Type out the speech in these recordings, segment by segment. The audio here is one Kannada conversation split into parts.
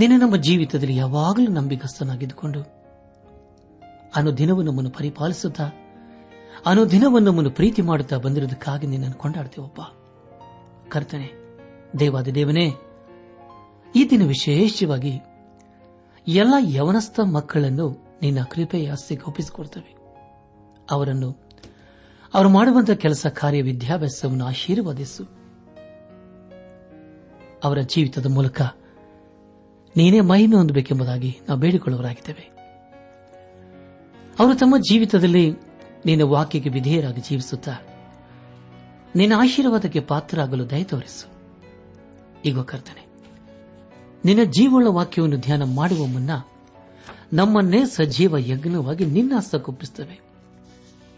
ನಿನ್ನ ನಮ್ಮ ಜೀವಿತದಲ್ಲಿ ಯಾವಾಗಲೂ ನಂಬಿಕಸ್ಥನಾಗಿದ್ದುಕೊಂಡು ಅನುದಿನವೂ ನಮ್ಮನ್ನು ಪರಿಪಾಲಿಸುತ್ತಾ ಅನುದಿನವನ್ನು ನಮ್ಮನ್ನು ಪ್ರೀತಿ ಮಾಡುತ್ತಾ ಬಂದಿರುವುದಕ್ಕಾಗಿ ನಿನ್ನನ್ನು ಕೊಂಡಾಡ್ತೇವಪ್ಪ. ಕರ್ತನೆ ದೇವಾದಿ ದೇವನೇ ಈ ದಿನ ವಿಶೇಷವಾಗಿ ಎಲ್ಲ ಯವನಸ್ಥ ಮಕ್ಕಳನ್ನು ನಿನ್ನ ಕೃಪೆಯ ಆಸ್ತಿಗೆ ಒಪ್ಪಿಸಿಕೊಡ್ತವೆ. ಅವರನ್ನು, ಅವರು ಮಾಡುವಂತಹ ಕೆಲಸ, ಕಾರ್ಯ, ವಿದ್ಯಾಭ್ಯಾಸವನ್ನು ಆಶೀರ್ವಾದಿಸು. ಅವರ ಜೀವಿತದ ಮೂಲಕ ನೀನೇ ಮಹಿಮೆ ಹೊಂದಬೇಕೆಂಬುದಾಗಿ ನಾವು ಬೇಡಿಕೊಳ್ಳುವರಾಗಿದ್ದೇವೆ ಅವರು ತಮ್ಮ ಜೀವಿತದಲ್ಲಿ ನಿನ್ನ ವಾಕ್ಯಕ್ಕೆ ವಿಧೇಯರಾಗಿ ಜೀವಿಸುತ್ತಾ ನಿನ್ನ ಆಶೀರ್ವಾದಕ್ಕೆ ಪಾತ್ರರಾಗಲು ದಯ ತೋರಿಸು. ಈಗ ಕರ್ತನೆ, ನಿನ್ನ ಜೀವಳ ವಾಕ್ಯವನ್ನು ಧ್ಯಾನ ಮಾಡುವ ಮುನ್ನ ನಮ್ಮನ್ನೇ ಸಜೀವ ಯಜ್ಞವಾಗಿ ನಿನ್ನ ಹಸ್ತಕ್ಕೊಪ್ಪಿಸುತ್ತವೆ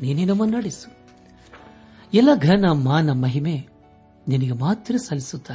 ನೀನೇ ನಮ್ಮನ್ನು ನಡೆಸು. ಎಲ್ಲ ಘನ ಮಾನ ಮಹಿಮೆ ನಿನಗೆ ಮಾತ್ರ ಸಲ್ಲಿಸುತ್ತಾ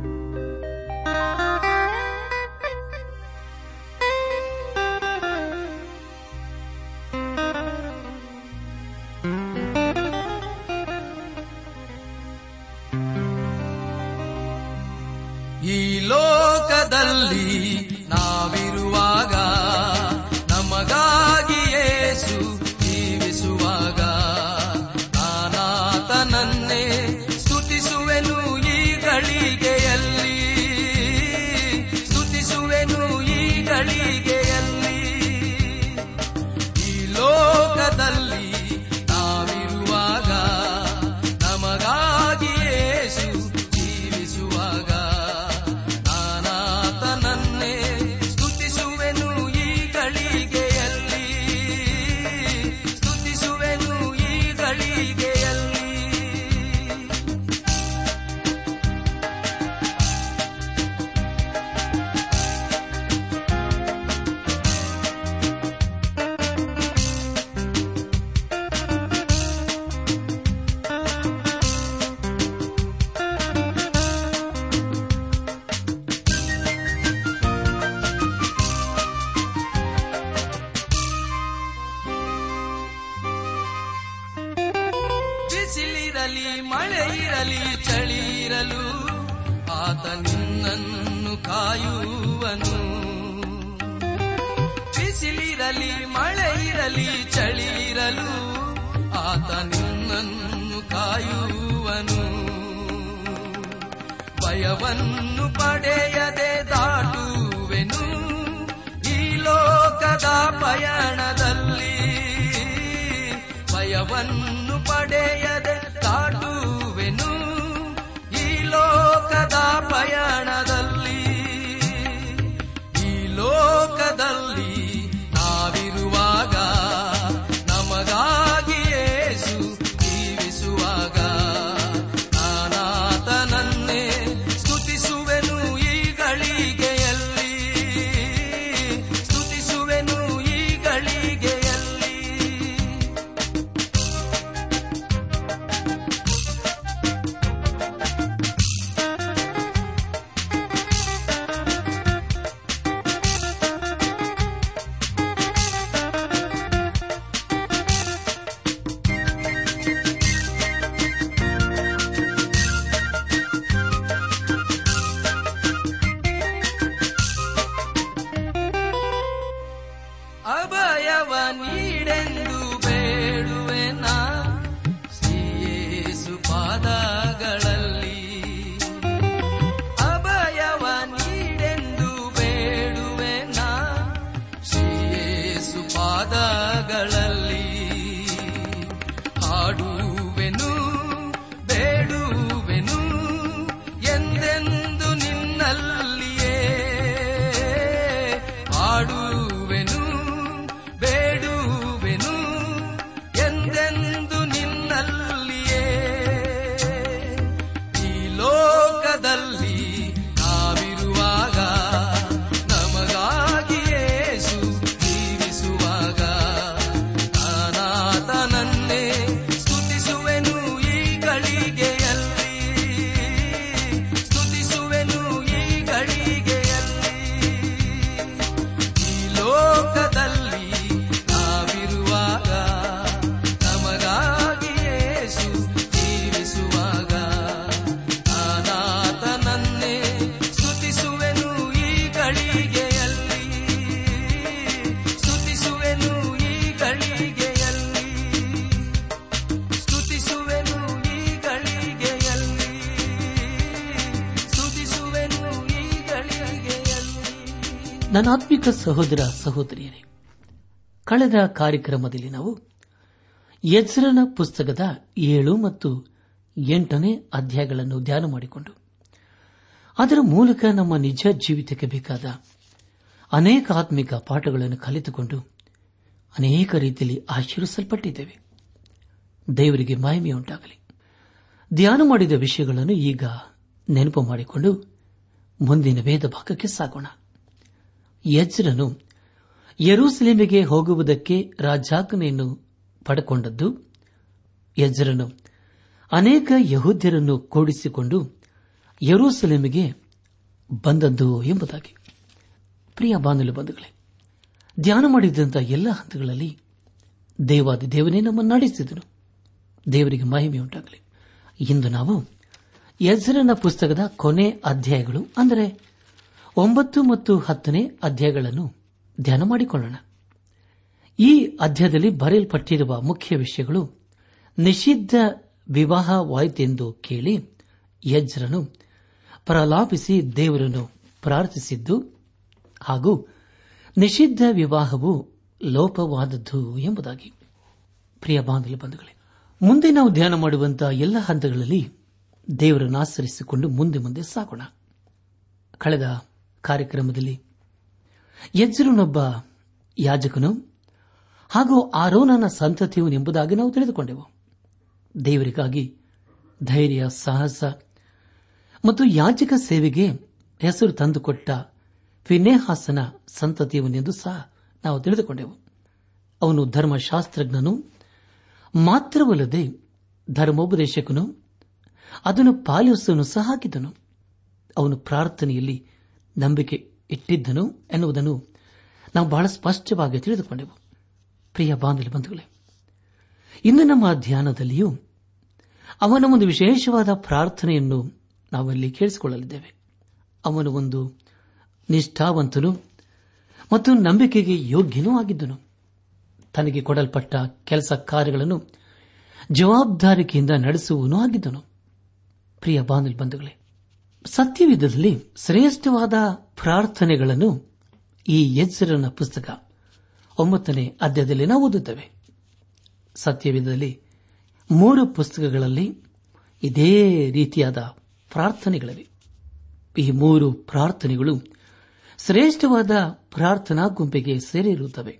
ಬಿಸಿಲಿರಲಿ ಮಳೆ ಇರಲಿ ಚಳಿ ಇರಲು ಆತ ನಿನ್ನನ್ನು ಕಾಯುವನು. ಭಯವನ್ನು ಪಡೆಯದೆ ದಾಟುವೆನು ಈ ಲೋಕದ ಪಯಣದಲ್ಲಿ. ಭಯವನ್ನು ಪಡೆಯದೆ ಸಹೋದರ ಸಹೋದರಿಯರೇ, ಕಳೆದ ಕಾರ್ಯಕ್ರಮದಲ್ಲಿ ನಾವು ಯಜ್ರನ ಪುಸ್ತಕದ ಏಳು ಮತ್ತು ಎಂಟನೇ ಅಧ್ಯಾಯಗಳನ್ನು ಧ್ಯಾನ ಮಾಡಿಕೊಂಡು, ಅದರ ಮೂಲಕ ನಮ್ಮ ನಿಜ ಜೀವಿತಕ್ಕೆ ಬೇಕಾದ ಅನೇಕ ಆತ್ಮಿಕ ಪಾಠಗಳನ್ನು ಕಲಿತುಕೊಂಡು ಅನೇಕ ರೀತಿಯಲ್ಲಿ ಆಶೀರ್ವಿಸಲ್ಪಟ್ಟಿದ್ದೇವೆ. ದೇವರಿಗೆ ಮಹಿಮೆಯುಂಟಾಗಲಿ. ಧ್ಯಾನ ಮಾಡಿದ ವಿಷಯಗಳನ್ನು ಈಗ ನೆನಪು ಮಾಡಿಕೊಂಡು ಮುಂದಿನ ವೇದ ಭಾಗಕ್ಕೆ ಸಾಗೋಣ. ಯಜ್ರನು ಯರೂಸಲೇಮಿಗೆ ಹೋಗುವುದಕ್ಕೆ ರಾಜಾಜ್ಞೆಯನ್ನು ಪಡೆಕೊಂಡದ್ದು. ಯಜ್ರನು ಅನೇಕ ಯಹೂದ್ಯರನ್ನು ಕೂಡಿಸಿಕೊಂಡು ಯರೂಸಲೇಮಿಗೆ ಬಂದದ್ದು ಎಂಬುದಾಗಿ. ಪ್ರಿಯ ಬಾನುಲು ಬಂಧುಗಳೇ, ಧ್ಯಾನ ಮಾಡಿದಂತಹ ಎಲ್ಲ ಹಂತಗಳಲ್ಲಿ ದೇವಾದಿ ದೇವನೇ ನಮ್ಮನ್ನು ನಡೆಸಿದನು. ದೇವರಿಗೆ ಮಹಿಮೆಯುಂಟಾಗಲಿ. ಇಂದು ನಾವು ಯಜ್ರನ ಪುಸ್ತಕದ ಕೊನೆ ಅಧ್ಯಾಯಗಳು ಅಂದರೆ ಒಂಬತ್ತು ಮತ್ತು ಹತ್ತನೇ ಅಧ್ಯಾಯಗಳನ್ನು ಧ್ಯಾನ ಮಾಡಿಕೊಳ್ಳೋಣ. ಈ ಅಧ್ಯಾಯದಲ್ಲಿ ಬರೆಯಲ್ಪಟ್ಟಿರುವ ಮುಖ್ಯ ವಿಷಯಗಳು ನಿಷಿದ್ಧ ವಿವಾಹವಾಯಿತೆಂದು ಕೇಳಿ ಯಜ್ರನು ಪ್ರಲಾಪಿಸಿ ದೇವರನ್ನು ಪ್ರಾರ್ಥಿಸಿದ್ದು ಹಾಗೂ ನಿಷಿದ್ಧ ವಿವಾಹವು ಲೋಪವಾದದ್ದು ಎಂಬುದಾಗಿ. ಪ್ರಿಯ ಬಾಂಧವ್ಯ ಬಂಧುಗಳೇ, ಮುಂದೆ ನಾವು ಧ್ಯಾನ ಮಾಡುವಂತಹ ಎಲ್ಲ ಹಂತಗಳಲ್ಲಿ ದೇವರನ್ನು ಆಚರಿಸಿಕೊಂಡು ಮುಂದೆ ಮುಂದೆ ಸಾಗೋಣ. ಕಳೆದ ಕಾರ್ಯಕ್ರಮದಲ್ಲಿ. ಯಜ್ರನೊಬ್ಬ ಯಾಜಕನು, ಹಾಗೂ ಆರೋನನ ಸಂತತಿಯು ಎಂಬುದಾಗಿ ನಾವು ತಿಳಿದುಕೊಂಡೆವು. ದೇವರಿಗಾಗಿ ಧೈರ್ಯ, ಸಾಹಸ ಮತ್ತು ಯಾಜಕ ಸೇವೆಗೆ ಹೆಸರು ತಂದುಕೊಟ್ಟ ಫಿನೇಹಾಸನ ಸಂತತಿಯವನೆಂದು ಸಹ ನಾವು ತಿಳಿದುಕೊಂಡೆವು. ಅವನು ಧರ್ಮಶಾಸ್ತ್ರಜ್ಞನು, ಮಾತ್ರವಲ್ಲದೆ ಧರ್ಮೋಪದೇಶಕನು, ಅದನ್ನು ಪಾಲಿಸುವನು ಸಹ ಹಾಕಿದನು ಅವನು ಪ್ರಾರ್ಥನೆಯಲ್ಲಿ ನಂಬಿಕೆ ಇಟ್ಟಿದ್ದನು ಎನ್ನುವುದನ್ನು ನಾವು ಬಹಳ ಸ್ಪಷ್ಟವಾಗಿ ತಿಳಿದುಕೊಂಡೆವು. ಪ್ರಿಯ ಬಂಧುಗಳೇ, ಇನ್ನು ನಮ್ಮ ಧ್ಯಾನದಲ್ಲಿಯೂ ಅವನ ಒಂದು ವಿಶೇಷವಾದ ಪ್ರಾರ್ಥನೆಯನ್ನು ನಾವಲ್ಲಿ ಕೇಳಿಸಿಕೊಳ್ಳಲಿದ್ದೇವೆ. ಅವನು ಒಂದು ನಿಷ್ಠಾವಂತನು ಮತ್ತು ನಂಬಿಕೆಗೆ ಯೋಗ್ಯನೂ ಆಗಿದ್ದನು. ತನಗೆ ಕೊಡಲ್ಪಟ್ಟ ಕೆಲಸ ಕಾರ್ಯಗಳನ್ನು ಜವಾಬ್ದಾರಿಕೆಯಿಂದ ನಡೆಸುವನೂ ಆಗಿದ್ದನು. ಪ್ರಿಯ ಬಾಂಧವ್ಯ ಬಂಧುಗಳೇ ಸತ್ಯವಿಧದಲ್ಲಿ ಶ್ರೇಷ್ಠವಾದ ಪ್ರಾರ್ಥನೆಗಳನ್ನು ಈ ಯಜ್ಜರನ ಪುಸ್ತಕ ಒಂಬತ್ತನೇ ಅಧ್ಯಾಯದಲ್ಲಿ ನಾವು ಓದುತ್ತೇವೆ. ಸತ್ಯವಿಧದಲ್ಲಿ ಮೂರು ಪುಸ್ತಕಗಳಲ್ಲಿ ಇದೇ ರೀತಿಯಾದ ಪ್ರಾರ್ಥನೆಗಳಿವೆ. ಈ ಮೂರು ಪ್ರಾರ್ಥನೆಗಳು ಶ್ರೇಷ್ಠವಾದ ಪ್ರಾರ್ಥನಾ ಗುಂಪಿಗೆ ಸೇರಿರುತ್ತವೆ.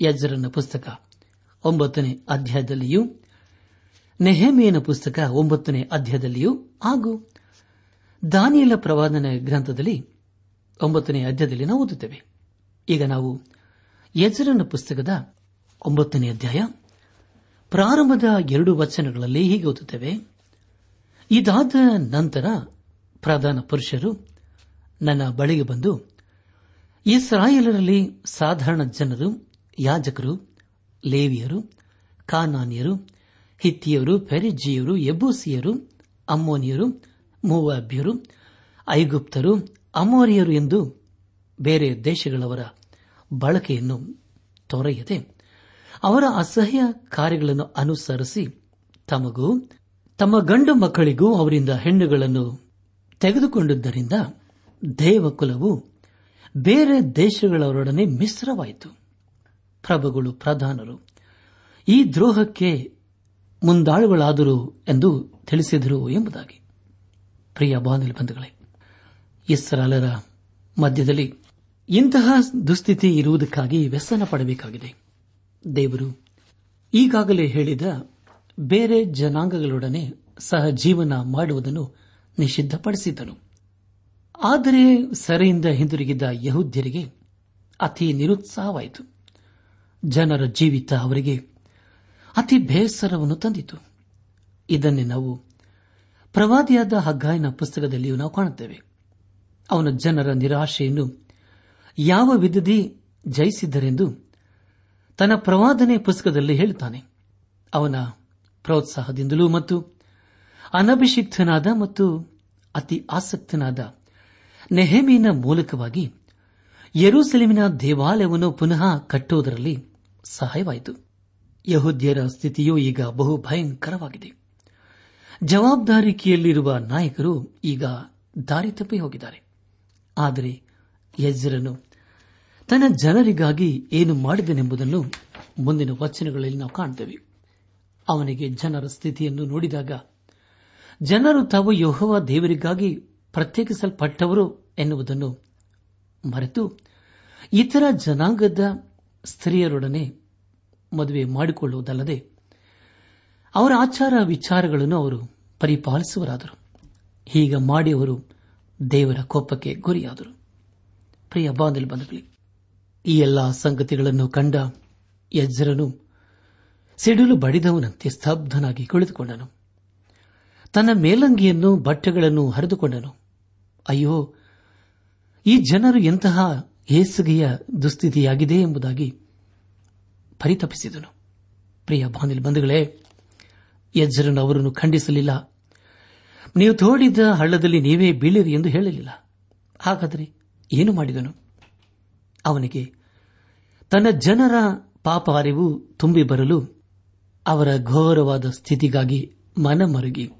ಯಜ್ಜರನ ಪುಸ್ತಕ ಒಂಬತ್ತನೇ ಅಧ್ಯಾಯದಲ್ಲಿಯೂ ನೆಹಮಿಯನ ಪುಸ್ತಕ ಒಂಬತ್ತನೇ ಅಧ್ಯಾಯದಲ್ಲಿಯೂ ಹಾಗೂ ದಾನಿಯಲ ಪ್ರವಾದನ ಗ್ರಂಥದಲ್ಲಿ ಒಂಬತ್ತನೇ ಅಧ್ಯಾಯದಲ್ಲಿ ನಾವು ಓದುತ್ತೇವೆ. ಈಗ ನಾವು ಯಜರನ ಪುಸ್ತಕದ ಒಂಬತ್ತನೇ ಅಧ್ಯಾಯ, ಪ್ರಾರಂಭದ ಎರಡು ವಚನಗಳಲ್ಲಿ ಹೀಗೆ ಓದುತ್ತೇವೆ. ಇದಾದ ನಂತರ ಪ್ರಧಾನ ಪುರುಷರು ನನ್ನ ಬಳಿಗೆ ಬಂದು, ಇಸ್ರಾಯೇಲರಲ್ಲಿ ಸಾಧಾರಣ ಜನರು, ಯಾಜಕರು, ಲೇವಿಯರು, ಕಾನಾನಿಯರು, ಹಿತ್ತಿಯರು ಪೆರಿಜಿಯರು ಎಬೂಸಿಯರು ಅಮ್ಮೋನಿಯರು ಮೂವಾಬ್ಯರು, ಐಗುಪ್ತರು, ಅಮೋರಿಯರು ಎಂದು ಬೇರೆ ದೇಶಗಳವರ ಬಳಕೆಯನ್ನು ತೊರೆಯದೆ ಅವರ ಅಸಹ್ಯ ಕಾರ್ಯಗಳನ್ನು ಅನುಸರಿಸಿ ತಮಗೂ ತಮ್ಮ ಗಂಡು ಮಕ್ಕಳಿಗೂ ಅವರಿಂದ ಹೆಣ್ಣುಗಳನ್ನು ತೆಗೆದುಕೊಂಡಿದ್ದರಿಂದ ದೇವಕುಲವು ಬೇರೆ ದೇಶಗಳವರೊಡನೆ ಮಿಶ್ರವಾಯಿತು. ಪ್ರಭುಗಳು ಪ್ರಧಾನರು, ಈ ದ್ರೋಹಕ್ಕೆ ಮುಂದಾಳುಗಳಾದರು ಎಂದು ತಿಳಿಸಿದರು ಎಂಬುದಾಗಿ. ಪ್ರಿಯ ಬಾಂಧವ್ಯ ಬಂಧುಗಳೇ ಇಸ್ರಾಲರ ಮಧ್ಯದಲ್ಲಿ ಇಂತಹ ದುಸ್ಥಿತಿ ಇರುವುದಕ್ಕಾಗಿ ವ್ಯಸನ ಪಡಬೇಕಾಗಿದೆ. ದೇವರು ಈಗಾಗಲೇ ಹೇಳಿದ ಬೇರೆ ಜನಾಂಗಗಳೊಡನೆ ಸಹ ಜೀವನ ಮಾಡುವುದನ್ನು ನಿಷಿದ್ಧಪಡಿಸಿದ್ದನು. ಆದರೆ ಸೆರೆಯಿಂದ ಹಿಂದಿರುಗಿದ್ದ ಯಹೂದ್ಯರಿಗೆ ಅತಿ ನಿರುತ್ಸಾಹವಾಯಿತು. ಜನರ ಜೀವಿತ ಅವರಿಗೆ ಅತಿ ಬೇಸರವನ್ನು ತಂದಿತು. ಇದನ್ನೇ ನಾವು ಪ್ರವಾದಿಯಾದ ಹಗ್ಗಾಯನ ಪುಸ್ತಕದಲ್ಲಿಯೂ ನಾವು ಕಾಣುತ್ತೇವೆ. ಅವನ ಜನರ ನಿರಾಶೆಯನ್ನು ಯಾವ ವಿಧದಿ ಜಯಿಸಿದ್ದರೆಂದು ತನ್ನ ಪ್ರವಾದನೆ ಪುಸ್ತಕದಲ್ಲಿ ಹೇಳುತ್ತಾನೆ. ಅವನ ಪ್ರೋತ್ಸಾಹದಿಂದಲೂ ಮತ್ತು ಅನಭಿಷಿಕ್ತನಾದ ಮತ್ತು ಅತಿ ಆಸಕ್ತನಾದ ನೆಹಮಿನ ಮೂಲಕವಾಗಿ ಯರೂಸೆಲೆಮಿನ ದೇವಾಲಯವನ್ನು ಪುನಃ ಕಟ್ಟುವುದರಲ್ಲಿ ಸಹಾಯವಾಯಿತು. ಯಹೂದ್ಯರ ಸ್ಥಿತಿಯು ಈಗ ಬಹು ಭಯಂಕರವಾಗಿದೆ. ಜವಾಬ್ದಾರಿಕೆಯಲ್ಲಿರುವ ನಾಯಕರು ಈಗ ದಾರಿ ತಪ್ಪಿ ಹೋಗಿದ್ದಾರೆ. ಆದರೆ ಯಜ್ರನು ತನ್ನ ಜನರಿಗಾಗಿ ಏನು ಮಾಡಿದನೆಂಬುದನ್ನು ಮುಂದಿನ ವಚನಗಳಲ್ಲಿ ನಾವು ಕಾಣ್ತೇವೆ. ಅವನಿಗೆ ಜನರ ಸ್ಥಿತಿಯನ್ನು ನೋಡಿದಾಗ, ಜನರು ತಾವು ಯೋಹವ ದೇವರಿಗಾಗಿ ಪ್ರತ್ಯೇಕಿಸಲ್ಪಟ್ಟವರು ಎನ್ನುವುದನ್ನು ಮರೆತು ಇತರ ಜನಾಂಗದ ಸ್ತ್ರೀಯರೊಡನೆ ಮದುವೆ ಮಾಡಿಕೊಳ್ಳುವುದಲ್ಲದೆ ಅವರ ಆಚಾರ ವಿಚಾರಗಳನ್ನು ಅವರು ಪರಿಪಾಲಿಸುವರಾದರು. ಹೀಗ ಮಾಡಿ ಅವರು ದೇವರ ಕೋಪಕ್ಕೆ ಗುರಿಯಾದರು. ಪ್ರಿಯ ಬಾಂಧಲ್ ಬಂಧುಗಳೇ, ಈ ಎಲ್ಲಾ ಸಂಗತಿಗಳನ್ನು ಕಂಡ ಯಜ್ಜರನು ಸಿಡಿಲು ಬಡಿದವನಂತೆ ಸ್ತಬ್ಧನಾಗಿ ಕುಳಿತುಕೊಂಡನು. ತನ್ನ ಮೇಲಂಗಿಯನ್ನು, ಬಟ್ಟೆಗಳನ್ನು ಹರಿದುಕೊಂಡನು. ಅಯ್ಯೋ, ಈ ಜನರು ಎಂತಹ ಹೇಸಿಗೆಯ ದುಸ್ಥಿತಿಯಾಗಿದೆ ಎಂಬುದಾಗಿ ಪರಿತಪಿಸಿದನು. ಪ್ರಿಯ ಬಾಂಧಲ್ ಬಂಧುಗಳೇ ಯಜ್ಜರನು ಅವರನ್ನು ಖಂಡಿಸಲಿಲ್ಲ. ನೀವು ತೋಡಿದ ಹಳ್ಳದಲ್ಲಿ ನೀವೇ ಬೀಳಿರಿ ಎಂದು ಹೇಳಲಿಲ್ಲ. ಹಾಗಾದರೆ ಏನು ಮಾಡಿದನು? ಅವನಿಗೆ, ತನ್ನ ಜನರ ಪಾಪ ಅರಿವು ತುಂಬಿ ಬರಲು ಅವರ ಘೋರವಾದ ಸ್ಥಿತಿಗಾಗಿ ಮನಮರುಗಿ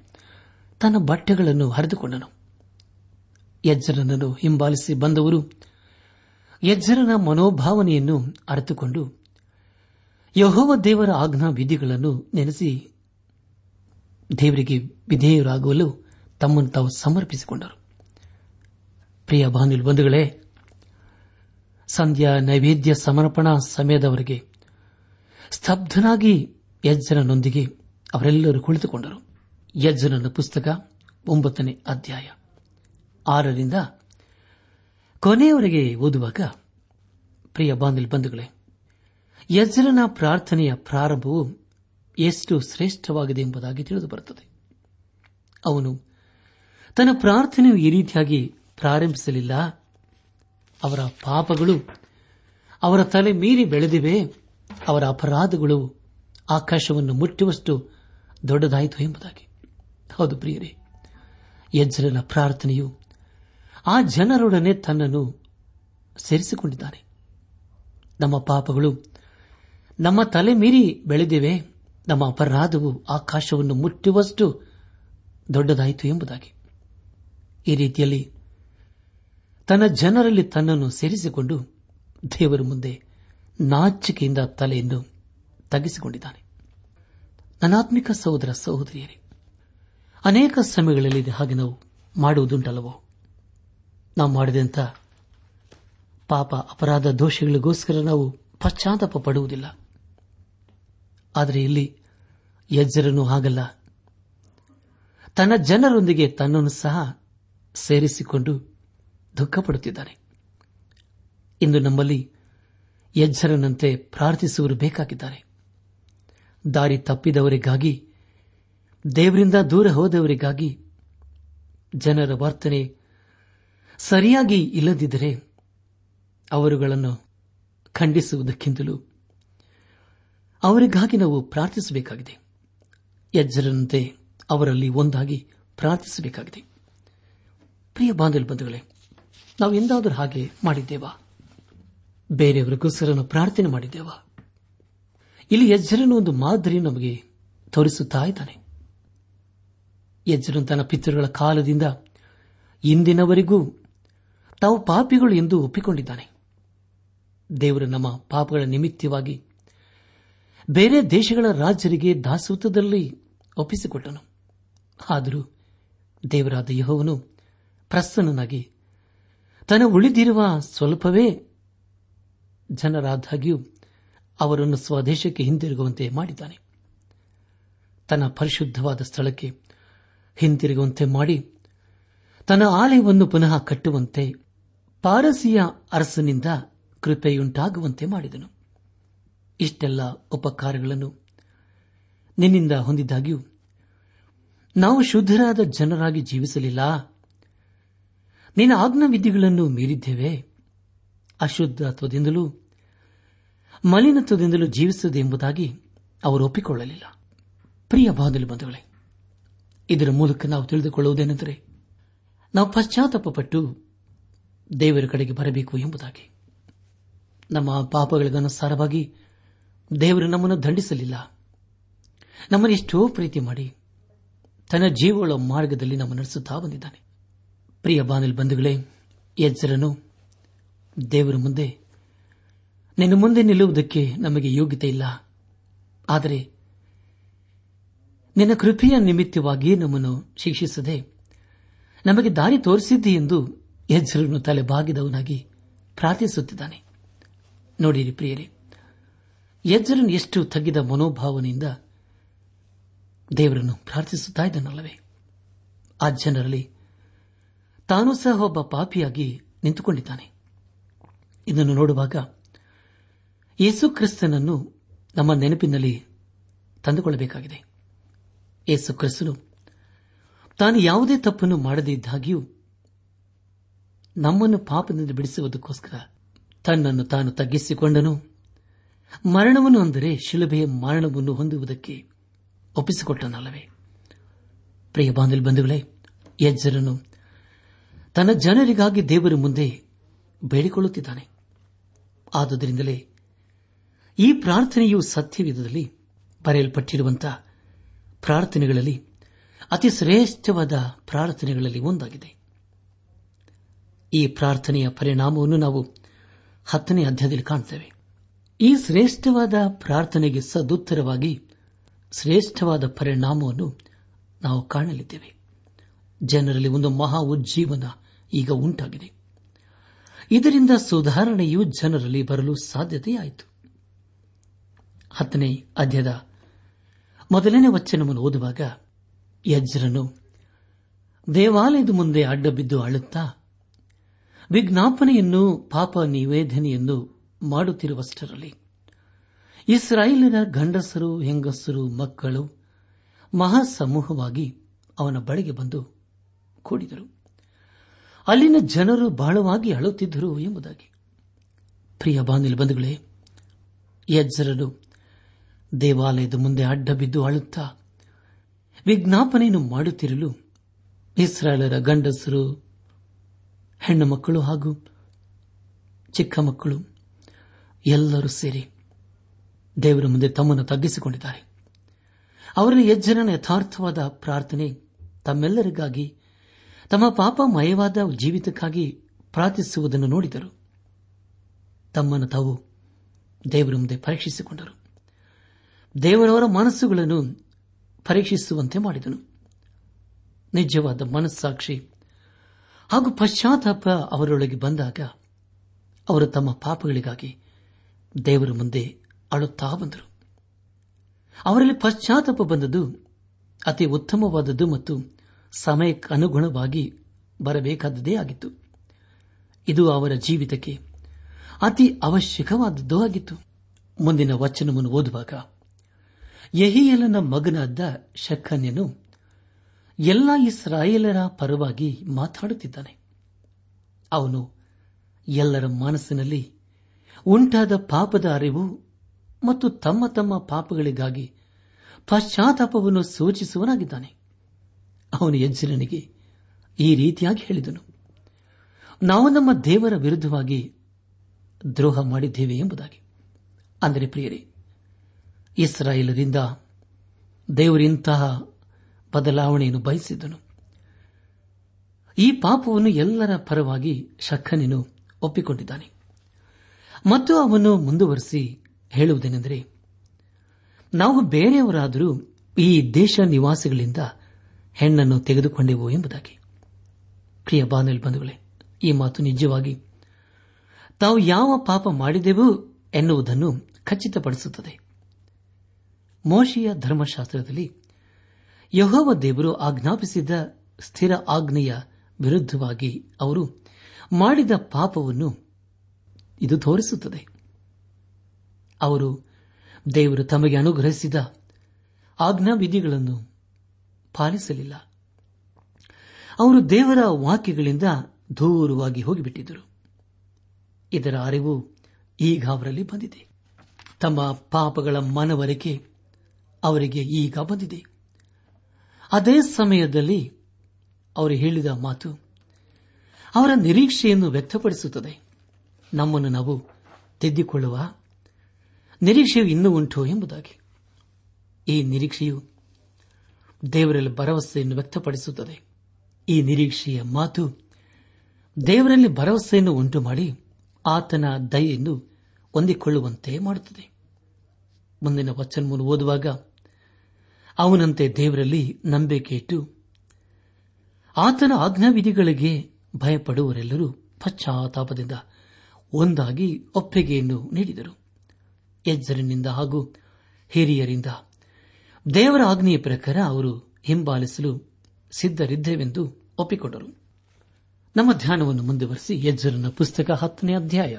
ತನ್ನ ಬಟ್ಟೆಗಳನ್ನು ಹರಿದುಕೊಂಡನು. ಯಜ್ಜರನನ್ನು ಹಿಂಬಾಲಿಸಿ ಬಂದವರು ಯಜ್ಜರನ ಮನೋಭಾವನೆಯನ್ನು ಅರಿತುಕೊಂಡು ಯಹೋವ ದೇವರ ಆಜ್ಞಾ ವಿಧಿಗಳನ್ನು ನೆನೆಸಿ ದೇವರಿಗೆ ವಿಧೇಯರಾಗಲು ತಮ್ಮನ್ನು ತಾವು ಸಮರ್ಪಿಸಿಕೊಂಡರು. ಪ್ರಿಯ ಬಾನುಲ್ ಬಂಧುಗಳೇ, ಸಂಧ್ಯಾ ನೈವೇದ್ಯ ಸಮರ್ಪಣಾ ಸಮಯದವರೆಗೆ ಸ್ತಬ್ಧನಾಗಿ ಯಜ್ಜನನೊಂದಿಗೆ ಅವರೆಲ್ಲರೂ ಕುಳಿತುಕೊಂಡರು. ಯಜ್ಜನನ ಪುಸ್ತಕ ಒಂಬತ್ತನೇ ಅಧ್ಯಾಯ. ಆರರಿಂದ ಕೊನೆಯವರೆಗೆ ಓದುವಾಗ, ಪ್ರಿಯ ಬಾಂಧಲ್ ಬಂಧುಗಳೇ ಯಜ್ಜನನ ಪ್ರಾರ್ಥನೆಯ ಪ್ರಾರಂಭವು ಎಷ್ಟು ಶ್ರೇಷ್ಠವಾಗಿದೆ ಎಂಬುದಾಗಿ ತಿಳಿದು ಬರುತ್ತದೆ. ಅವನು ತನ್ನ ಪ್ರಾರ್ಥನೆಯು ಈ ರೀತಿಯಾಗಿ ಪ್ರಾರಂಭಿಸಲಿಲ್ಲ. ಅವರ ಪಾಪಗಳು ಅವರ ತಲೆ ಮೀರಿ ಬೆಳೆದಿವೆ. ಅವರ ಅಪರಾಧಗಳು ಆಕಾಶವನ್ನು ಮುಟ್ಟುವಷ್ಟು ದೊಡ್ಡದಾಯಿತು ಎಂಬುದಾಗಿ. ಹೌದು ಪ್ರಿಯರೇ ಯಜ್ಜರನ ಪ್ರಾರ್ಥನೆಯು ಆ ಜನರೊಡನೆ ತನ್ನನ್ನು ಸೇರಿಸಿಕೊಂಡಿದ್ದಾನೆ. ನಮ್ಮ ಪಾಪಗಳು ನಮ್ಮ ತಲೆ ಮೀರಿ ಬೆಳೆದಿವೆ. ನಮ್ಮ ಅಪರಾಧವು ಆಕಾಶವನ್ನು ಮುಟ್ಟುವಷ್ಟು ದೊಡ್ಡದಾಯಿತು ಎಂಬುದಾಗಿ. ಈ ರೀತಿಯಲ್ಲಿ ತನ್ನ ಜನರಲ್ಲಿ ತನ್ನನ್ನು ಸೇರಿಸಿಕೊಂಡು ದೇವರ ಮುಂದೆ ನಾಚಿಕೆಯಿಂದ ತಲೆಯನ್ನು ತಗ್ಗಿಸಿಕೊಂಡಿದ್ದಾನೆ. ನನಾತ್ಮಿಕ ಸಹೋದರ ಸಹೋದರಿಯರೇ, ಅನೇಕ ಸಮಯಗಳಲ್ಲಿ ಹಾಗೆ ನಾವು ಮಾಡುವುದುಂಟಲ್ಲವೋ? ನಾವು ಮಾಡಿದಂಥ ಪಾಪ ಅಪರಾಧ ದೋಷಗಳಿಗೋಸ್ಕರ ನಾವು ಪಶ್ಚಾತ್ತಾಪ ಪಡುವುದಿಲ್ಲ. ಆದರೆ ಇಲ್ಲಿ ಯಜ್ಜರನು ಹಾಗಲ್ಲ. ತನ್ನ ಜನರೊಂದಿಗೆ ತನ್ನನ್ನು ಸಹ ಸೇರಿಸಿಕೊಂಡು ದುಃಖಪಡುತ್ತಿದ್ದಾನೆ. ಇಂದು ನಮ್ಮಲ್ಲಿ ಯಜ್ಜರನಂತೆ ಪ್ರಾರ್ಥಿಸುವರು ಬೇಕಾಗಿದ್ದಾರೆ. ದಾರಿ ತಪ್ಪಿದವರಿಗಾಗಿ, ದೇವರಿಂದ ದೂರ ಹೋದವರಿಗಾಗಿ ಜನರ ವರ್ತನೆ ಸರಿಯಾಗಿ ಇಲ್ಲದಿದ್ದರೆ ಅವರುಗಳನ್ನು ಖಂಡಿಸುವುದಕ್ಕಿಂತಲೂ ಅವರಿಗಾಗಿ ನಾವು ಪ್ರಾರ್ಥಿಸಬೇಕಾಗಿದೆ. ಯಜ್ಜರನಂತೆ ಅವರಲ್ಲಿ ಒಂದಾಗಿ ಪ್ರಾರ್ಥಿಸಬೇಕಾಗಿದೆ. ಪ್ರಿಯ ಬಂಧುಗಳೇ, ನಾವು ಎಂದಾದರೂ ಹಾಗೆ ಮಾಡಿದ್ದೇವಾ? ಬೇರೆಯವರಿಗೂ ನಾವು ಪ್ರಾರ್ಥನೆ ಮಾಡಿದ್ದೇವಾ? ಇಲ್ಲಿ ಯಜ್ಜರನ್ನು ಒಂದು ಮಾದರಿ ನಮಗೆ ತೋರಿಸುತ್ತಾ ಇದ್ದಾನೆ. ಯಜ್ಜರನ್ ತನ್ನ ಪಿತೃಗಳ ಕಾಲದಿಂದ ಇಂದಿನವರೆಗೂ ತಾವು ಪಾಪಿಗಳು ಎಂದು ಒಪ್ಪಿಕೊಂಡಿದ್ದಾನೆ. ದೇವರು ನಮ್ಮ ಪಾಪಗಳ ನಿಮಿತ್ತವಾಗಿ ಬೇರೆ ದೇಶಗಳ ರಾಜರಿಗೆ ದಾಸೂತದಲ್ಲಿ ಒಪ್ಪಿಸಿಕೊಟ್ಟನು. ಆದರೂ ದೇವರಾದ ಯಹೋವನು ಪ್ರಸನ್ನನಾಗಿ, ತನ್ನ ಉಳಿದಿರುವ ಸ್ವಲ್ಪವೇ ಜನರಾದಾಗ್ಯೂ ಅವರನ್ನು ಸ್ವದೇಶಕ್ಕೆ ಹಿಂದಿರುಗುವಂತೆ ಮಾಡಿದ್ದಾನೆ. ತನ್ನ ಪರಿಶುದ್ಧವಾದ ಸ್ಥಳಕ್ಕೆ ಹಿಂದಿರುಗುವಂತೆ ಮಾಡಿ, ತನ್ನ ಆಲಯವನ್ನು ಪುನಃ ಕಟ್ಟುವಂತೆ ಪಾರಸಿಯ ಅರಸನಿಂದ ಕೃಪೆಯುಂಟಾಗುವಂತೆ ಮಾಡಿದನು. ಇಷ್ಟೆಲ್ಲ ಉಪಕಾರಗಳನ್ನು ನಿನ್ನಿಂದ ಹೊಂದಿದ್ದಾಗ್ಯೂ ನಾವು ಶುದ್ಧರಾದ ಜನರಾಗಿ ಜೀವಿಸಲಿಲ್ಲ. ನಿನ್ನ ಆಜ್ಞಾವಿಧಿಗಳನ್ನು ಮೀರಿದ್ದೇವೆ. ಅಶುದ್ಧತ್ವದಿಂದಲೂ ಮಲಿನತ್ವದಿಂದಲೂ ಜೀವಿಸುತ್ತದೆ ಎಂಬುದಾಗಿ ಅವರು ಒಪ್ಪಿಕೊಳ್ಳಲಿಲ್ಲ. ಪ್ರಿಯ ಬಾಂಧಲು ಬಂಧುಗಳೇ, ಇದರ ಮೂಲಕ ನಾವು ತಿಳಿದುಕೊಳ್ಳುವುದೇನೆಂದರೆ ನಾವು ಪಶ್ಚಾತ್ತಾಪಪಟ್ಟು ದೇವರ ಕಡೆಗೆ ಬರಬೇಕು ಎಂಬುದಾಗಿ. ನಮ್ಮ ಪಾಪಗಳಿಗನುಸಾರವಾಗಿ ದೇವರು ನಮ್ಮನ್ನು ದಂಡಿಸಲಿಲ್ಲ. ನಮ್ಮನ್ನು ಎಷ್ಟೋ ಪ್ರೀತಿ ಮಾಡಿ ತನ್ನ ಜೀವಗಳ ಮಾರ್ಗದಲ್ಲಿ ನಮ್ಮ ನಡೆಸುತ್ತಾ ಬಂದಿದ್ದಾನೆ. ಪ್ರಿಯ ಬಾನಿಲ್ ಬಂಧುಗಳೇ ಯಜ್ಜರನು ದೇವರ ಮುಂದೆ ನಿನ್ನ ಮುಂದೆ ನಿಲ್ಲುವುದಕ್ಕೆ ನಮಗೆ ಯೋಗ್ಯತೆ ಇಲ್ಲ. ಆದರೆ ನಿನ್ನ ಕೃಪೆಯ ನಿಮಿತ್ತವಾಗಿ ನಮ್ಮನ್ನು ಶಿಕ್ಷಿಸದೆ ನಮಗೆ ದಾರಿ ತೋರಿಸಿದ್ದಿ ಎಂದು ಹೆಜ್ಜರನ್ನು ತಲೆ ಬಾಗಿದವನಾಗಿ ಪ್ರಾರ್ಥಿಸುತ್ತಿದ್ದಾನೆ. ನೋಡಿರಿ ಪ್ರಿಯರೇ ಎಜ್ಜರನ್ನು ಎಷ್ಟು ತಗ್ಗಿದ ಮನೋಭಾವನೆಯಿಂದ ದೇವರನ್ನು ಪ್ರಾರ್ಥಿಸುತ್ತಾ ಇದ್ದನಲ್ಲವೇ? ಆ ಜನರಲ್ಲಿ ತಾನೂ ಸಹ ಒಬ್ಬ ಪಾಪಿಯಾಗಿ ನಿಂತುಕೊಂಡಿದ್ದಾನೆ. ಇದನ್ನು ನೋಡುವಾಗ ಯೇಸು ಕ್ರಿಸ್ತನನ್ನು ನಮ್ಮ ನೆನಪಿನಲ್ಲಿ ತಂದುಕೊಳ್ಳಬೇಕಾಗಿದೆ. ಯೇಸು ಕ್ರಿಸ್ತನು ತಾನು ಯಾವುದೇ ತಪ್ಪನ್ನು ಮಾಡದೇ ಇದ್ದಾಗಿಯೂ ನಮ್ಮನ್ನು ಪಾಪದಿಂದ ಬಿಡಿಸುವುದಕ್ಕೋಸ್ಕರ ತನ್ನನ್ನು ತಾನು ತಗ್ಗಿಸಿಕೊಂಡನು. ಮರಣವನ್ನು ಅಂದರೆ ಶಿಲುಬೆಯ ಮರಣವನ್ನು ಹೊಂದುವುದಕ್ಕೆ ಒಪ್ಪಿಸಿಕೊಟ್ಟನಲ್ಲವೇ? ಪ್ರಿಯ ಬಾಂಧಲ್ ಬಂಧುಗಳೇ ಯಜ್ಜರನು ತನ್ನ ಜನರಿಗಾಗಿ ದೇವರ ಮುಂದೆ ಬೇಡಿಕೊಳ್ಳುತ್ತಿದ್ದಾನೆ. ಆದುದರಿಂದಲೇ ಈ ಪ್ರಾರ್ಥನೆಯು ಸತ್ಯವಿಧದಲ್ಲಿ ಬರೆಯಲ್ಪಟ್ಟಿರುವಂತಹ ಪ್ರಾರ್ಥನೆಗಳಲ್ಲಿ, ಅತಿ ಶ್ರೇಷ್ಠವಾದ ಪ್ರಾರ್ಥನೆಗಳಲ್ಲಿ ಒಂದಾಗಿದೆ. ಈ ಪ್ರಾರ್ಥನೆಯ ಪರಿಣಾಮವನ್ನು ನಾವು ಹತ್ತನೇ ಅಧ್ಯಾಯದಲ್ಲಿ ಕಾಣುತ್ತೇವೆ ಈ ಶ್ರೇಷ್ಠವಾದ ಪ್ರಾರ್ಥನೆಗೆ ಸದುತ್ತರವಾಗಿ ಶ್ರೇಷ್ಠವಾದ ಪರಿಣಾಮವನ್ನು ನಾವು ಕಾಣಲಿದ್ದೇವೆ. ಜನರಲ್ಲಿ ಒಂದು ಮಹಾ ಉಜ್ಜೀವನ ಈಗ ಉಂಟಾಗಿದೆ. ಇದರಿಂದ ಸುಧಾರಣೆಯು ಜನರಲ್ಲಿ ಬರಲು ಸಾಧ್ಯತೆಯಾಯಿತು. ಹತ್ತನೇ ಅಧ್ಯದ ಮೊದಲನೇ ವಚನವನ್ನು ಓದುವಾಗ ಯಜ್ರನು ದೇವಾಲಯದ ಮುಂದೆ ಅಡ್ಡಬಿದ್ದು ಅಳುತ್ತಾ, ವಿಜ್ಞಾಪನೆಯನ್ನು, ಪಾಪ ನಿವೇದನೆಯನ್ನು ಮಾಡುತ್ತಿರುವಷ್ಟರಲ್ಲಿ. ಇಸ್ರಾಯೇಲಿನ ಗಂಡಸರು, ಹೆಂಗಸರು, ಮಕ್ಕಳು, ಮಹಾಸಮೂಹವಾಗಿ ಅವನ ಬಳಿಗೆ ಬಂದು ಕೂಡಿದರು. ಅಲ್ಲಿನ ಜನರು ಬಹಳವಾಗಿ ಅಳುತ್ತಿದ್ದರು ಎಂಬುದಾಗಿ. ಪ್ರಿಯ ಬಾಂಧವ್ಯ ಬಂಧುಗಳೇ ಯಜ್ಜರನು ದೇವಾಲಯದ ಮುಂದೆ ಅಡ್ಡ ಬಿದ್ದು ಅಳುತ್ತಾ ವಿಜ್ಞಾಪನೆಯನ್ನು ಮಾಡುತ್ತಿರಲು ಇಸ್ರಾಯೇಲರ ಗಂಡಸರು, ಹೆಣ್ಣು ಮಕ್ಕಳು ಹಾಗೂ ಚಿಕ್ಕ ಮಕ್ಕಳು ಎಲ್ಲರೂ ಸೇರಿ ದೇವರ ಮುಂದೆ ತಮ್ಮನ್ನು ತಗ್ಗಿಸಿಕೊಂಡಿದ್ದಾರೆ. ಅವರ ಯಜ್ಜನ ಯಥಾರ್ಥವಾದ ಪ್ರಾರ್ಥನೆ ತಮ್ಮೆಲ್ಲರಿಗಾಗಿ, ತಮ್ಮ ಪಾಪಮಯವಾದ ಜೀವಿತಕ್ಕಾಗಿ ಪ್ರಾರ್ಥಿಸುವುದನ್ನು ನೋಡಿದರು. ತಮ್ಮನ್ನು ತಾವು ದೇವರ ಮುಂದೆ ಪರೀಕ್ಷಿಸಿಕೊಂಡರು. ದೇವರವರ ಮನಸ್ಸುಗಳನ್ನು ಪರೀಕ್ಷಿಸುವಂತೆ ಮಾಡಿದನು. ನಿಜವಾದ ಮನಸ್ಸಾಕ್ಷಿ ಹಾಗೂ ಪಶ್ಚಾತ್ತಾಪ ಅವರೊಳಗೆ ಬಂದಾಗ ಅವರು ತಮ್ಮ ಪಾಪಗಳಿಗಾಗಿ ದೇವರ ಮುಂದೆ ಅಳುತ್ತಾ ಬಂದರು. ಅವರಲ್ಲಿ ಪಶ್ಚಾತ್ತಾಪ ಬಂದದ್ದು ಅತಿ ಉತ್ತಮವಾದದ್ದು ಮತ್ತು ಸಮಯಕ್ಕೆ ಅನುಗುಣವಾಗಿ ಬರಬೇಕಾದದ್ದೇ ಆಗಿತ್ತು. ಇದು ಅವರ ಜೀವಿತಕ್ಕೆ ಅತಿ ಅವಶ್ಯಕವಾದದ್ದೂ ಆಗಿತ್ತು. ಮುಂದಿನ ವಚನವನ್ನು ಓದುವಾಗ, ಯಹಿಯಲನ ಮಗನಾದ ಶಖನ್ಯನು ಎಲ್ಲ ಇಸ್ರಾಯೇಲರ ಪರವಾಗಿ ಮಾತಾಡುತ್ತಿದ್ದಾನೆ. ಅವನು ಎಲ್ಲರ ಮನಸ್ಸಿನಲ್ಲಿ ಉಂಟಾದ ಪಾಪದ ಅರಿವು ಮತ್ತು ತಮ್ಮ ತಮ್ಮ ಪಾಪಗಳಿಗಾಗಿ ಪಶ್ಚಾತ್ತಾಪವನ್ನು ಸೂಚಿಸುವನಾಗಿದ್ದಾನೆ. ಅವನು ಯಜ್ಜನಿಗೆ ಈ ರೀತಿಯಾಗಿ ಹೇಳಿದನು, ನಾವು ನಮ್ಮ ದೇವರ ವಿರುದ್ಧವಾಗಿ ದ್ರೋಹ ಮಾಡಿದ್ದೇವೆ ಎಂಬುದಾಗಿ. ಅಂದರೆ ಪ್ರಿಯರೇ, ಇಸ್ರಾಯೇಲರಿಂದ ದೇವರಿಂತಹ ಬದಲಾವಣೆಯನ್ನು ಬಯಸಿದ್ದನು. ಈ ಪಾಪವನ್ನು ಎಲ್ಲರ ಪರವಾಗಿ ಶಖನನು ಒಪ್ಪಿಕೊಂಡಿದ್ದಾನೆ. ಮತ್ತು ಅವನು ಮುಂದುವರೆಸಿ ಹೇಳುವುದೇನೆಂದರೆ, ನಾವು ಬೇರೆಯವರಾದರೂ ಈ ದೇಶ ನಿವಾಸಿಗಳಿಂದ ಹೆಣ್ಣನ್ನು ತೆಗೆದುಕೊಂಡೆವು ಎಂಬುದಾಗಿ. ಪ್ರಿಯ ಬಾನಲ್ ಬಂಧುಗಳೇ, ಈ ಮಾತು ನಿಜವಾಗಿ ತಾವು ಯಾವ ಪಾಪ ಮಾಡಿದೆವು ಎನ್ನುವುದನ್ನು ಖಚಿತಪಡಿಸುತ್ತದೆ. ಮೋಶಿಯ ಧರ್ಮಶಾಸ್ತ್ರದಲ್ಲಿ ಯಹೋವ ದೇವರು ಆಜ್ಞಾಪಿಸಿದ ಸ್ಥಿರ ಆಜ್ಞೆಯ ವಿರುದ್ಧವಾಗಿ ಅವರು ಮಾಡಿದ ಪಾಪವನ್ನು ಇದು ತೋರಿಸುತ್ತದೆ. ಅವರು ದೇವರು ತಮಗೆ ಅನುಗ್ರಹಿಸಿದ ಆಜ್ಞಾವಿಧಿಗಳನ್ನು ಪಾಲಿಸಲಿಲ್ಲ. ಅವರು ದೇವರ ವಾಕ್ಯಗಳಿಂದ ದೂರವಾಗಿ ಹೋಗಿಬಿಟ್ಟಿದ್ದರು. ಇದರ ಅರಿವು ಈಗ ಅವರಲ್ಲಿ ಬಂದಿದೆ. ತಮ್ಮ ಪಾಪಗಳ ಮನವರಿಕೆ ಅವರಿಗೆ ಈಗ ಬಂದಿದೆ. ಅದೇ ಸಮಯದಲ್ಲಿ ಅವರು ಹೇಳಿದ ಮಾತು ಅವರ ನಿರೀಕ್ಷೆಯನ್ನು ವ್ಯಕ್ತಪಡಿಸುತ್ತದೆ. ನಮ್ಮನ್ನು ನಾವು ತಿದ್ದಿಕೊಳ್ಳುವ ನಿರೀಕ್ಷೆಯು ಇನ್ನೂ ಉಂಟು ಎಂಬುದಾಗಿ. ಈ ನಿರೀಕ್ಷೆಯು ದೇವರಲ್ಲಿ ಭರವಸೆಯನ್ನು ವ್ಯಕ್ತಪಡಿಸುತ್ತದೆ. ಈ ನಿರೀಕ್ಷೆಯ ಮಾತು ದೇವರಲ್ಲಿ ಭರವಸೆಯನ್ನು ಉಂಟು ಮಾಡಿ ಆತನ ದಯೆಯನ್ನು ಹೊಂದಿಕೊಳ್ಳುವಂತೆ ಮಾಡುತ್ತದೆ. ಮುಂದಿನ ವಚನವನ್ನು ಓದುವಾಗ, ಅವನಂತೆ ದೇವರಲ್ಲಿ ನಂಬಿಕೆ ಇಟ್ಟು ಆತನ ಆಜ್ಞಾವಿಧಿಗಳಿಗೆ ಭಯಪಡುವರೆಲ್ಲರೂ ಪಶ್ಚಾತ್ತಾಪದಿಂದ ಒಂದಾಗಿ ಒಪ್ಪಿಗೆಯನ್ನು ನೀಡಿದರು. ಎಜ್ಜರಿನಿಂದ ಹಾಗೂ ಹಿರಿಯರಿಂದ ದೇವರ ಆಜ್ಞೆಯ ಪ್ರಕಾರ ಅವರು ಹಿಂಬಾಲಿಸಲು ಸಿದ್ದರಿದ್ದೇವೆಂದು ಒಪ್ಪಿಕೊಂಡರು. ನಮ್ಮ ಧ್ಯಾನವನ್ನು ಮುಂದುವರೆಸಿ ಯಜ್ಜರನ ಪುಸ್ತಕ ಹತ್ತನೇ ಅಧ್ಯಾಯ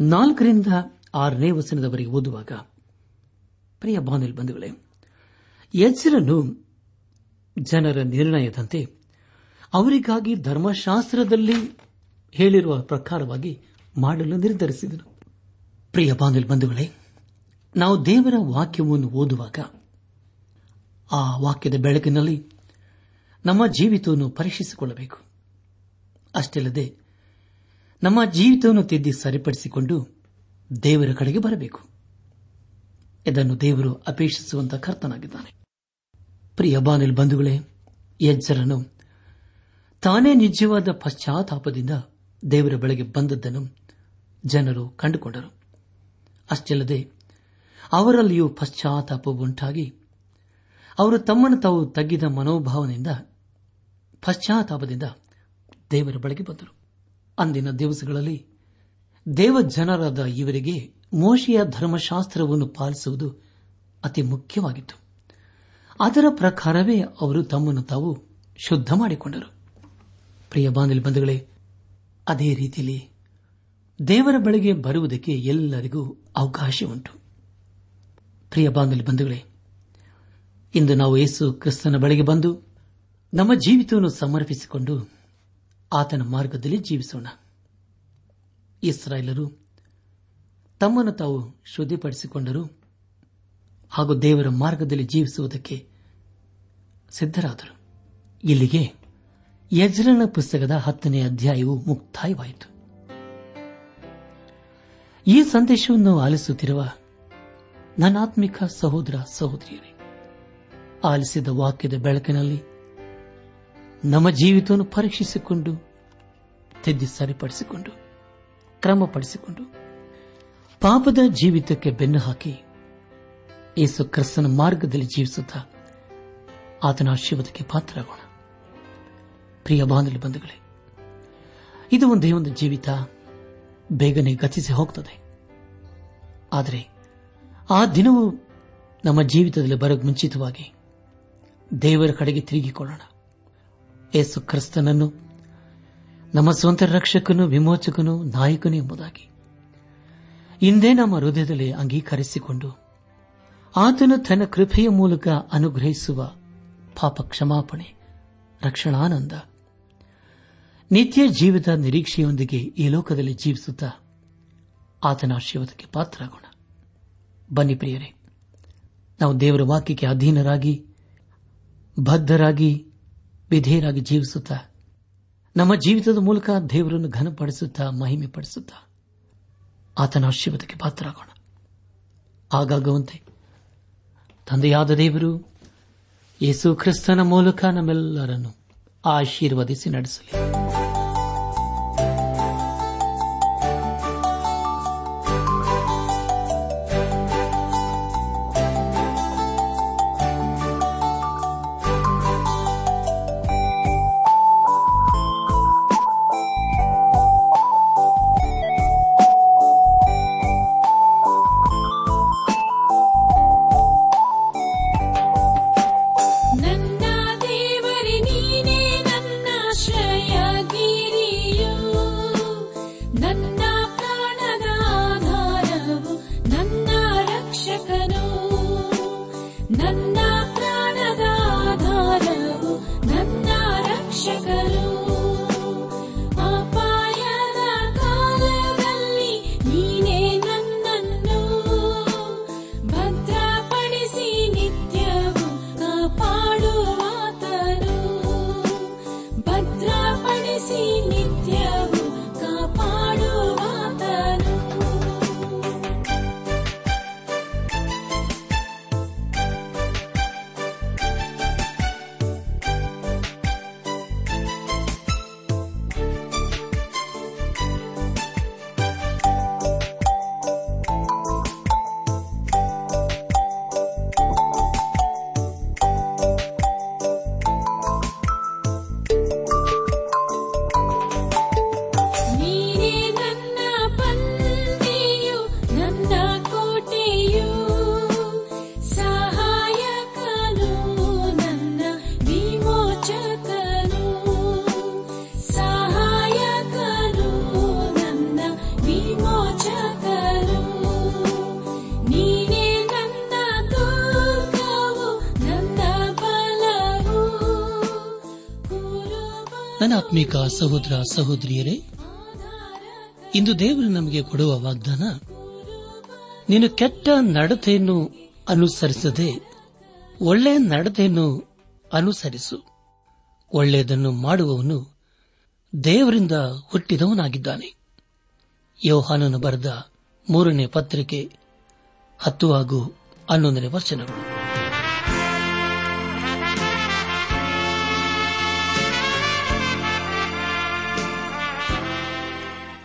ನಾಲ್ಕರಿಂದ ಆರನೇ ವಚನದವರೆಗೆ ಓದುವಾಗ. ಪ್ರಿಯ ಬಾನಿಲ್ ಬಂಧುಗಳೇ ಯಜ್ಜರನ್ನು ಜನರ ನಿರ್ಣಯದಂತೆ ಅವರಿಗಾಗಿ ಧರ್ಮಶಾಸ್ತ್ರದಲ್ಲಿ ಹೇಳಿರುವ ಪ್ರಕಾರವಾಗಿ ಮಾಡಲು ನಿರ್ಧರಿಸಿದನು. ಪ್ರಿಯ ಬಾಂಧಲ್ ಬಂಧುಗಳೇ, ನಾವು ದೇವರ ವಾಕ್ಯವನ್ನು ಓದುವಾಗ, ಆ ವಾಕ್ಯದ ಬೆಳಕಿನಲ್ಲಿ ನಮ್ಮ ಜೀವಿತವನ್ನು ಪರೀಕ್ಷಿಸಿಕೊಳ್ಳಬೇಕು. ಅಷ್ಟಲ್ಲದೆ, ನಮ್ಮ ಜೀವಿತವನ್ನು ತಿದ್ದಿ ಸರಿಪಡಿಸಿಕೊಂಡು ದೇವರ ಕಡೆಗೆ ಬರಬೇಕು. ಇದನ್ನು ದೇವರು ಅಪೇಕ್ಷಿಸುವಂತಹ ಕರ್ತನಾಗಿದ್ದಾನೆ. ಪ್ರಿಯ ಬಾನಿಲ್ ಬಂಧುಗಳೇ ಎಜ್ಜರನು ತಾನೇ ನಿಜವಾದ ಪಶ್ಚಾತ್ತಾಪದಿಂದ ದೇವರ ಬಳಿಗೆ ಬಂದದ್ದನ್ನು ಜನರು ಕಂಡುಕೊಂಡರು. ಅಷ್ಟಲ್ಲದೆ ಅವರಲ್ಲಿಯೂ ಪಶ್ಚಾತ್ತಾಪವುಂಟಾಗಿ ಅವರು ತಮ್ಮನ್ನು ತಾವು ತಗ್ಗಿದ ಮನೋಭಾವನೆಯಿಂದ ಪಶ್ಚಾತ್ತಾಪದಿಂದ ದೇವರ ಬಳಿಗೆ ಬಂದರು. ಅಂದಿನ ದಿವಸಗಳಲ್ಲಿ ದೇವಜನರಾದ ಇವರಿಗೆ ಮೋಶಿಯ ಧರ್ಮಶಾಸ್ತ್ರವನ್ನು ಪಾಲಿಸುವುದು ಅತಿ ಮುಖ್ಯವಾಗಿತ್ತು. ಅದರ ಪ್ರಕಾರವೇ ಅವರು ತಮ್ಮನ್ನು ತಾವು ಶುದ್ಧ ಮಾಡಿಕೊಂಡರು. ಪ್ರಿಯ ಬಾಂಧಲಿ ಬಂಧುಗಳೇ, ಅದೇ ರೀತಿಯಲ್ಲಿ ದೇವರ ಬಳಿಗೆ ಬರುವುದಕ್ಕೆ ಎಲ್ಲರಿಗೂ ಅವಕಾಶ ಉಂಟು ಪ್ರಿಯ ಬಾಂಧಲಿ ಬಂಧುಗಳೇ, ಇಂದು ನಾವು ಯೇಸು ಕ್ರಿಸ್ತನ ಬಳಿಗೆ ಬಂದು ನಮ್ಮ ಜೀವಿತವನ್ನು ಸಮರ್ಪಿಸಿಕೊಂಡು ಆತನ ಮಾರ್ಗದಲ್ಲಿ ಜೀವಿಸೋಣ. ಇಸ್ರಾಯೇಲರು ತಮ್ಮನ್ನು ತಾವು ಶುದ್ಧಿಪಡಿಸಿಕೊಂಡರು ಹಾಗೂ ದೇವರ ಮಾರ್ಗದಲ್ಲಿ ಜೀವಿಸುವುದಕ್ಕೆ ಸಿದ್ದರಾದರು ಇಲ್ಲಿಗೆ ಯಜ್ರನ ಪುಸ್ತಕದ ಹತ್ತನೇ ಅಧ್ಯಾಯವು ಮುಕ್ತಾಯವಾಯಿತು. ಈ ಸಂದೇಶವನ್ನು ಆಲಿಸುತ್ತಿರುವ ನನಾತ್ಮಿಕ ಸಹೋದರ ಸಹೋದರಿಯರೇ, ಆಲಿಸಿದ ವಾಕ್ಯದ ಬೆಳಕಿನಲ್ಲಿ ನಮ್ಮ ಜೀವಿತವನ್ನು ಪರೀಕ್ಷಿಸಿಕೊಂಡು, ತಿದ್ದಿ ಸರಿಪಡಿಸಿಕೊಂಡು, ಕ್ರಮಪಡಿಸಿಕೊಂಡು, ಪಾಪದ ಜೀವಿತಕ್ಕೆ ಬೆನ್ನು ಹಾಕಿ ಯೇಸು ಕ್ರಿಸ್ತನ ಮಾರ್ಗದಲ್ಲಿ ಜೀವಿಸುತ್ತಾ ಆತನ ಆಶೀರ್ವಾದಕ್ಕೆ ಪಾತ್ರರಾಗೋಣ. ಪ್ರಿಯ ಬಾಂಧಲಿ ಬಂಧುಗಳೇ, ಇದು ಒಂದೇ ಒಂದು ಜೀವಿತ. ಬೇಗನೆ ಗತಿಸಿ ಹೋಗ್ತದೆ. ಆದರೆ ಆ ದಿನವೂ ನಮ್ಮ ಜೀವಿತದಲ್ಲಿ ಬರೋಕ್ಕೆ ಮುಂಚಿತವಾಗಿ ದೇವರ ಕಡೆಗೆ ತಿರುಗಿಕೊಳ್ಳೋಣ. ಯೇಸು ಕ್ರಿಸ್ತನನ್ನು, ನಮ್ಮ ಸ್ವಂತ ರಕ್ಷಕನು, ವಿಮೋಚಕನು, ನಾಯಕನು ಎಂಬುದಾಗಿ ಇಂದೇ ನಮ್ಮ ಹೃದಯದಲ್ಲಿ ಅಂಗೀಕರಿಸಿಕೊಂಡು ಆತನು ತನ್ನ ಕೃಪೆಯ ಮೂಲಕ ಅನುಗ್ರಹಿಸುವ ಪಾಪ ಕ್ಷಮಾಪಣೆ ರಕ್ಷಣಾನಂದ ನಿತ್ಯ ಜೀವಿತ ನಿರೀಕ್ಷೆಯೊಂದಿಗೆ ಈ ಲೋಕದಲ್ಲಿ ಜೀವಿಸುತ್ತಾ ಆತನ ಆಶೀರ್ವಾದಕ್ಕೆ ಪಾತ್ರರಾಗೋಣ. ಬನ್ನಿ ಪ್ರಿಯರೇ, ನಾವು ದೇವರ ವಾಕ್ಯಕ್ಕೆ ಅಧೀನರಾಗಿ, ಬದ್ಧರಾಗಿ, ವಿಧೇಯರಾಗಿ ಜೀವಿಸುತ್ತಾ, ನಮ್ಮ ಜೀವಿತದ ಮೂಲಕ ದೇವರನ್ನು ಘನಪಡಿಸುತ್ತಾ ಮಹಿಮೆ ಪಡಿಸುತ್ತಾ ಆತನ ಆಶೀರ್ವಾದಕ್ಕೆ ಪಾತ್ರರಾಗೋಣ. ಆಗಾಗುವಂತೆ ತಂದೆಯಾದ ದೇವರು ಯೇಸು ಕ್ರಿಸ್ತನ ಮೂಲಕ ನಮ್ಮೆಲ್ಲರನ್ನು ಆಶೀರ್ವದಿಸಿ ನಡೆಸಲಿ. ಆತ್ಮಿಕ ಸಹೋದರ ಸಹೋದರಿಯರೇ, ಇಂದು ದೇವರು ನಮಗೆ ಕೊಡುವ ವಾಗ್ದಾನ, ನೀನು ಕೆಟ್ಟ ನಡತೆಯನ್ನು ಅನುಸರಿಸದೆ, ಒಳ್ಳೆಯ ನಡತೆಯನ್ನು ಅನುಸರಿಸು. ಒಳ್ಳೆಯದನ್ನು ಮಾಡುವವನು ದೇವರಿಂದ ಹುಟ್ಟಿದವನಾಗಿದ್ದಾನೆ. ಯೋಹಾನನು ಬರೆದ ಮೂರನೇ ಪತ್ರಿಕೆ ಹತ್ತು ಹಾಗೂ ಹನ್ನೊಂದನೇ ವಚನಗಳು.